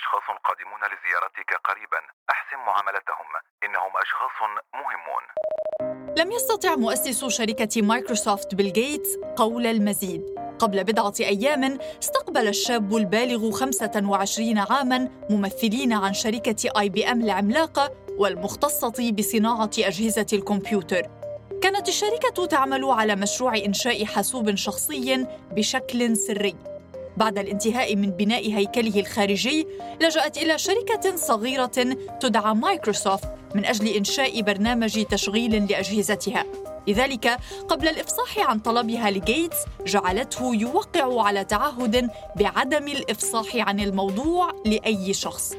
أشخاص قادمون لزيارتك قريبا. أحسن معاملتهم. إنهم أشخاص مهمون. لم يستطع مؤسس شركة مايكروسوفت بيل جيتس قول المزيد. قبل بضعة أيام استقبل الشاب البالغ 25 عاماً ممثلين عن شركة آي بي أم العملاقة والمختصة بصناعة أجهزة الكمبيوتر. كانت الشركة تعمل على مشروع إنشاء حاسوب شخصي بشكل سري. بعد الانتهاء من بناء هيكله الخارجي لجأت إلى شركة صغيرة تدعى مايكروسوفت من أجل إنشاء برنامج تشغيل لأجهزتها. لذلك قبل الإفصاح عن طلبها لجيتس جعلته يوقع على تعهد بعدم الإفصاح عن الموضوع لأي شخص.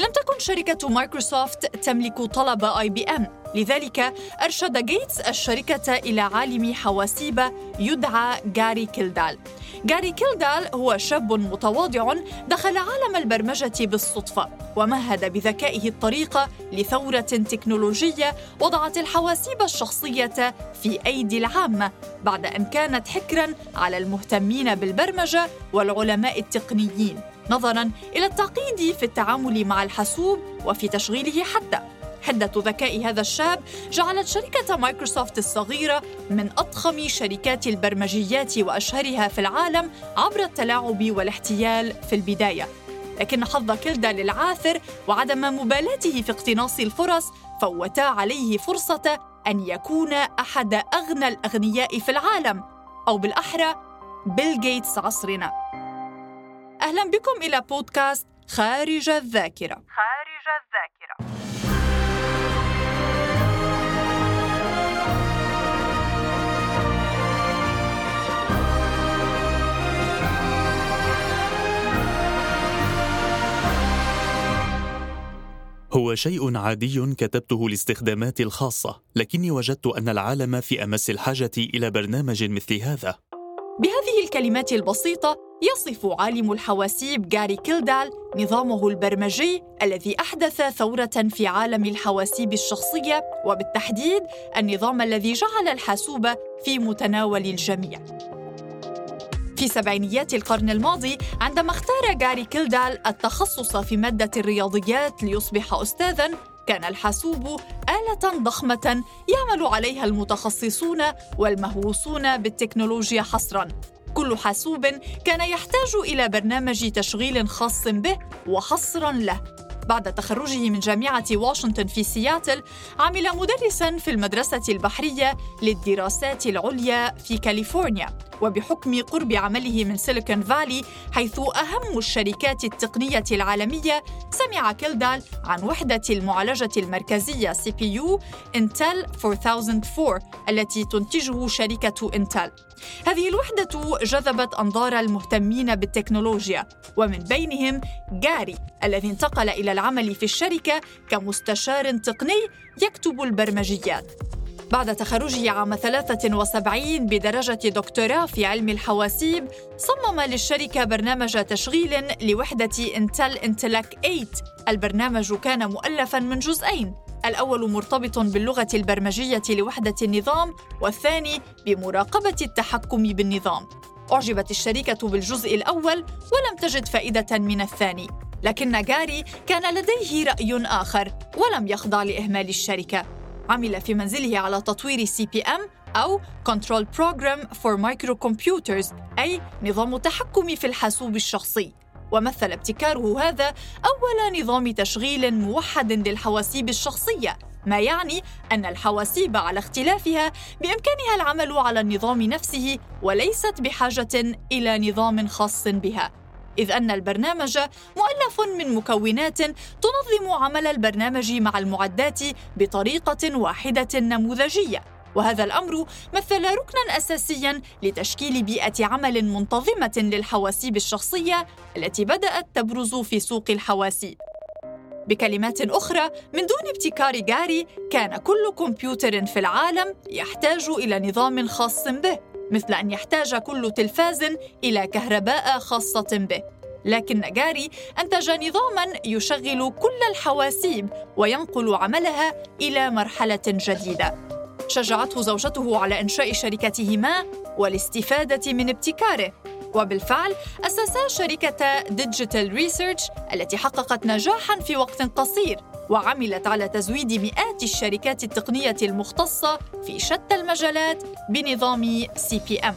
لم تكن شركة مايكروسوفت تملك طلب آي بي إم. لذلك أرشد جيتس الشركة إلى عالم حواسيب يدعى جاري كيلدال. جاري كيلدال هو شاب متواضع دخل عالم البرمجة بالصدفة ومهد بذكائه الطريقة لثورة تكنولوجية وضعت الحواسيب الشخصية في أيدي العامة بعد أن كانت حكراً على المهتمين بالبرمجة والعلماء التقنيين نظراً إلى التعقيد في التعامل مع الحاسوب وفي تشغيله حتى. حدة ذكاء هذا الشاب جعلت شركة مايكروسوفت الصغيرة من أضخم شركات البرمجيات وأشهرها في العالم عبر التلاعب والاحتيال في البداية. لكن حظ كيلدال العاثر وعدم مبالاته في اقتناص الفرص فوتا عليه فرصة أن يكون أحد أغنى الأغنياء في العالم أو بالأحرى بيل جيتس عصرنا. أهلا بكم إلى بودكاست خارج الذاكرة. خارج الذاكرة. هو شيء عادي كتبته لاستخداماتي الخاصة، لكني وجدت أن العالم في أمس الحاجة إلى برنامج مثل هذا. بهذه الكلمات البسيطة يصف عالم الحواسيب جاري كيلدال نظامه البرمجي الذي أحدث ثورة في عالم الحواسيب الشخصية وبالتحديد النظام الذي جعل الحاسوب في متناول الجميع. في سبعينيات القرن الماضي عندما اختار جاري كيلدال التخصص في مادة الرياضيات ليصبح أستاذاً كان الحاسوب آلة ضخمة يعمل عليها المتخصصون والمهووسون بالتكنولوجيا حصراً. كل حاسوب كان يحتاج إلى برنامج تشغيل خاص به وحصراً له. بعد تخرجه من جامعة واشنطن في سياتل عمل مدرساً في المدرسة البحرية للدراسات العليا في كاليفورنيا. وبحكم قرب عمله من سيليكون فالي حيث أهم الشركات التقنية العالمية سمع كيلدال عن وحدة المعالجة المركزية CPU إنتل 4004 التي تنتجه شركة إنتل. هذه الوحدة جذبت أنظار المهتمين بالتكنولوجيا ومن بينهم جاري الذي انتقل إلى العمل في الشركة كمستشار تقني يكتب البرمجيات. بعد تخرجه عام 73 بدرجة دكتوراه في علم الحواسيب صمم للشركة برنامج تشغيل لوحدة إنتل Intellec 8 البرنامج كان مؤلفا من جزئين. الأول مرتبط باللغة البرمجية لوحدة النظام والثاني بمراقبة التحكم بالنظام. أعجبت الشركة بالجزء الأول ولم تجد فائدة من الثاني. لكن جاري كان لديه رأي آخر ولم يخضع لإهمال الشركة. عمل في منزله على تطوير CP/M أو Control Program for Microcomputers أي نظام التحكم في الحاسوب الشخصي. ومثل ابتكاره هذا أول نظام تشغيل موحد للحواسيب الشخصية ما يعني أن الحواسيب على اختلافها بإمكانها العمل على النظام نفسه وليست بحاجة إلى نظام خاص بها. إذ أن البرنامج مؤلف من مكونات تنظم عمل البرنامج مع المعدات بطريقة واحدة نموذجية. وهذا الأمر مثل ركنا اساسيا لتشكيل بيئة عمل منتظمة للحواسيب الشخصية التي بدأت تبرز في سوق الحواسيب. بكلمات أخرى من دون ابتكار جاري كان كل كمبيوتر في العالم يحتاج إلى نظام خاص به مثل أن يحتاج كل تلفاز إلى كهرباء خاصة به. لكن جاري أنتج نظاماً يشغل كل الحواسيب وينقل عملها إلى مرحلة جديدة. شجعته زوجته على إنشاء شركتهما والاستفادة من ابتكاره. وبالفعل أسسا شركة Digital Research التي حققت نجاحاً في وقت قصير وعملت على تزويد مئات الشركات التقنية المختصة في شتى المجالات بنظام CP/M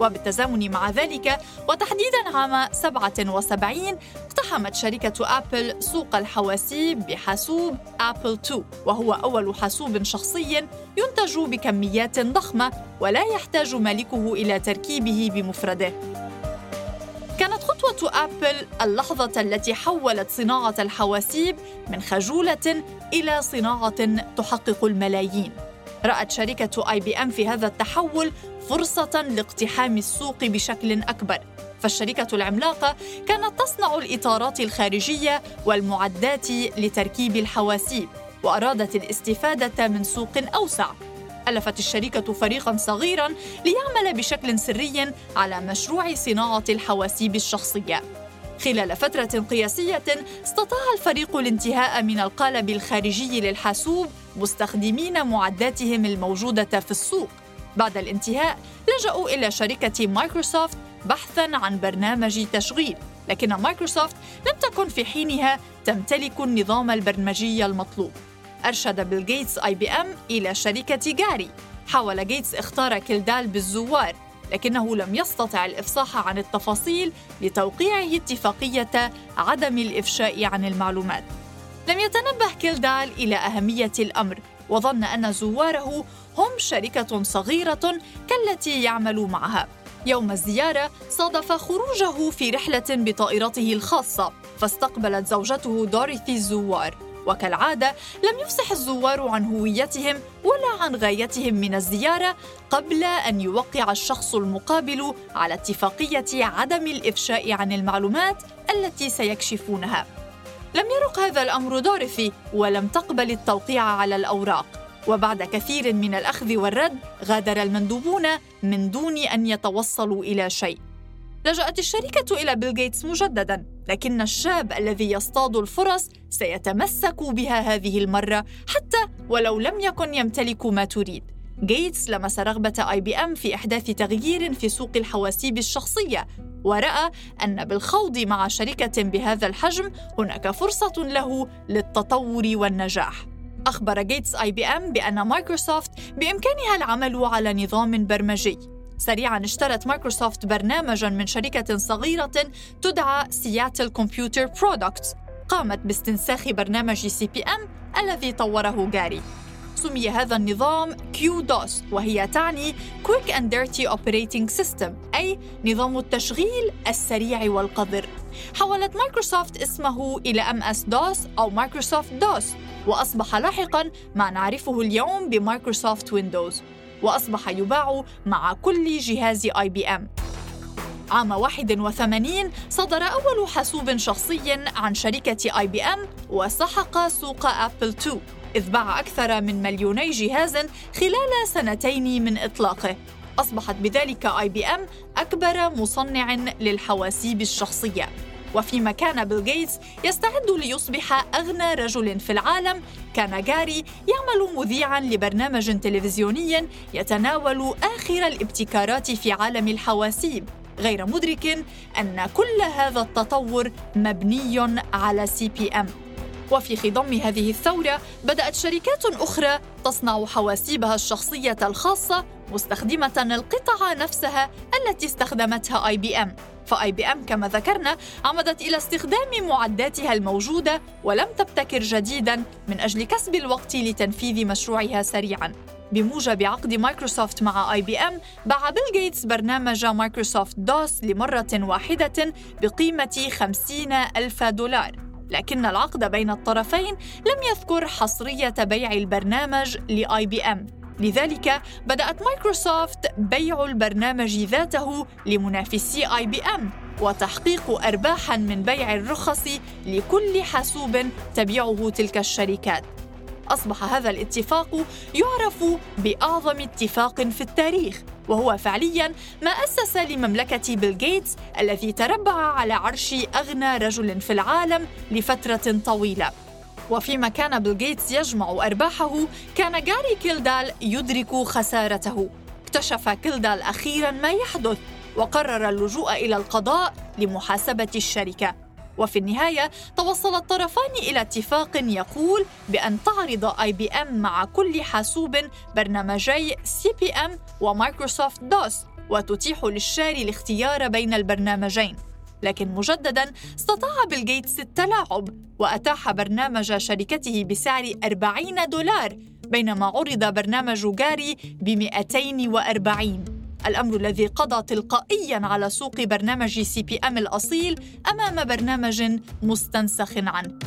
وبالتزامن مع ذلك وتحديدا عام 77 اقتحمت شركة أبل سوق الحواسيب بحاسوب أبل 2 وهو أول حاسوب شخصي ينتج بكميات ضخمة ولا يحتاج مالكه إلى تركيبه بمفرده كانت خطوة أبل اللحظة التي حولت صناعة الحواسيب من خجولة إلى صناعة تحقق الملايين. رأت شركة آي بي إم في هذا التحول فرصة لاقتحام السوق بشكل أكبر. فالشركة العملاقة كانت تصنع الإطارات الخارجية والمعدات لتركيب الحواسيب، وأرادت الاستفادة من سوق أوسع ألفت الشركة فريقا صغيرا ليعمل بشكل سري على مشروع صناعة الحواسيب الشخصية. خلال فترة قياسية استطاع الفريق الانتهاء من القالب الخارجي للحاسوب مستخدمين معداتهم الموجودة في السوق. بعد الانتهاء لجأوا إلى شركة مايكروسوفت بحثا عن برنامج تشغيل. لكن مايكروسوفت لم تكن في حينها تمتلك النظام البرمجي المطلوب. أرشد بيل جيتس آي بي إم إلى شركة جاري. حاول جيتس إخطار كيلدال بالزوار لكنه لم يستطع الإفصاح عن التفاصيل لتوقيعه اتفاقية عدم الإفشاء عن المعلومات. لم يتنبه كيلدال إلى أهمية الأمر وظن أن زواره هم شركة صغيرة كالتي يعمل معها يوم الزيارة صادف خروجه في رحلة بطائرته الخاصة فاستقبلت زوجته دوريثي الزوار وكالعادة لم يفصح الزوار عن هويتهم ولا عن غايتهم من الزيارة قبل أن يوقع الشخص المقابل على اتفاقية عدم الإفشاء عن المعلومات التي سيكشفونها. لم يرق هذا الأمر دورثي ولم تقبل التوقيع على الأوراق. وبعد كثير من الأخذ والرد غادر المندوبون من دون أن يتوصلوا إلى شيء. لجأت الشركة إلى بيل جيتس مجددا لكن الشاب الذي يصطاد الفرص سيتمسك بها هذه المرة حتى ولو لم يكن يمتلك ما تريد. جيتس لمس رغبة آي بي أم في إحداث تغيير في سوق الحواسيب الشخصية ورأى أن بالخوض مع شركة بهذا الحجم هناك فرصة له للتطور والنجاح. أخبر جيتس آي بي أم بأن مايكروسوفت بإمكانها العمل على نظام برمجي. سريعا اشترت مايكروسوفت برنامجا من شركة صغيرة تدعى Seattle Computer Products قامت باستنساخ برنامج CP/M الذي طوره جاري. سمي هذا النظام QDOS وهي تعني Quick and Dirty Operating System أي نظام التشغيل السريع والقذر. حولت مايكروسوفت اسمه إلى MS-DOS أو مايكروسوفت DOS وأصبح لاحقا ما نعرفه اليوم بمايكروسوفت ويندوز وأصبح يباع مع كل جهاز آي بي إم عام 81 صدر أول حاسوب شخصي عن شركة آي بي إم وسحق سوق أبل 2 إذ باع أكثر من مليوني جهاز خلال سنتين من إطلاقه. أصبحت بذلك آي بي إم أكبر مصنع للحواسيب الشخصية. وفيما كان بيل جيتس يستعد ليصبح أغنى رجل في العالم كان جاري يعمل مذيعا لبرنامج تلفزيوني يتناول آخر الابتكارات في عالم الحواسيب. غير مدرك أن كل هذا التطور مبني على CP/M. وفي خضم هذه الثورة بدأت شركات أخرى تصنع حواسيبها الشخصية الخاصة مستخدمة القطع نفسها التي استخدمتها آي بي إم فآي بي إم كما ذكرنا عمدت إلى استخدام معداتها الموجودة ولم تبتكر جديدا من أجل كسب الوقت لتنفيذ مشروعها سريعا. بموجب عقد مايكروسوفت مع آي بي إم باع بيل جيتس برنامج مايكروسوفت DOS لمرة واحدة بقيمة 50 ألف دولار. لكن العقد بين الطرفين لم يذكر حصرية بيع البرنامج لآي بي ام لذلك بدأت مايكروسوفت بيع البرنامج ذاته لمنافسي اي بي ام وتحقيق ارباحا من بيع الرخص لكل حاسوب تبيعه تلك الشركات. أصبح هذا الاتفاق يعرف بأعظم اتفاق في التاريخ وهو فعليا ما أسس لمملكة بيل جيتس الذي تربع على عرش أغنى رجل في العالم لفترة طويلة. وفيما كان بيل جيتس يجمع أرباحه كان جاري كيلدال يدرك خسارته. اكتشف كيلدال أخيرا ما يحدث وقرر اللجوء إلى القضاء لمحاسبة الشركة. وفي النهاية توصل الطرفان إلى اتفاق يقول بأن تعرض اي بي ام مع كل حاسوب برنامجي سي بي ام ومايكروسوفت دوس وتتيح للشاري الاختيار بين البرنامجين. لكن مجددا استطاع بيل جيتس التلاعب وأتاح برنامج شركته بسعر 40 دولار بينما عرض برنامج جاري ب 240 الأمر الذي قضى تلقائيا على سوق برنامج سي بي أم الأصيل أمام برنامج مستنسخ عنه.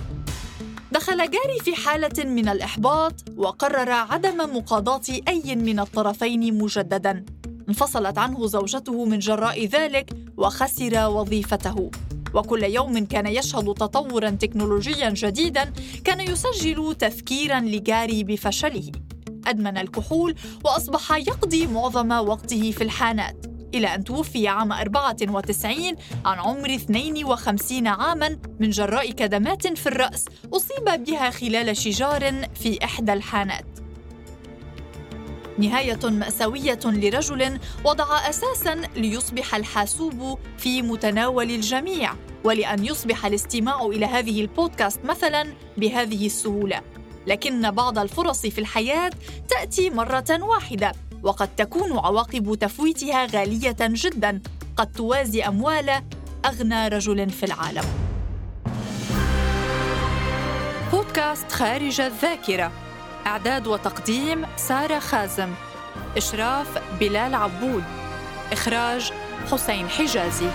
دخل جاري في حالة من الإحباط وقرر عدم مقاضاة أي من الطرفين مجددا. انفصلت عنه زوجته من جراء ذلك وخسر وظيفته. وكل يوم كان يشهد تطورا تكنولوجيا جديدا كان يسجل تذكيرا لجاري بفشله. أدمن الكحول وأصبح يقضي معظم وقته في الحانات إلى أن توفي عام 94 عن عمر 52 عاماً من جراء كدمات في الرأس أصيب بها خلال شجار في إحدى الحانات. نهاية مأساوية لرجل وضع أساساً ليصبح الحاسوب في متناول الجميع ولأن يصبح الاستماع إلى هذه البودكاست مثلاً بهذه السهولة. لكن بعض الفرص في الحياة تأتي مرة واحدة وقد تكون عواقب تفويتها غالية جدا. قد توازي أموال أغنى رجل في العالم. بودكاست خارج الذاكرة. إعداد وتقديم سارة خازم. إشراف بلال عبود. إخراج حسين حجازي.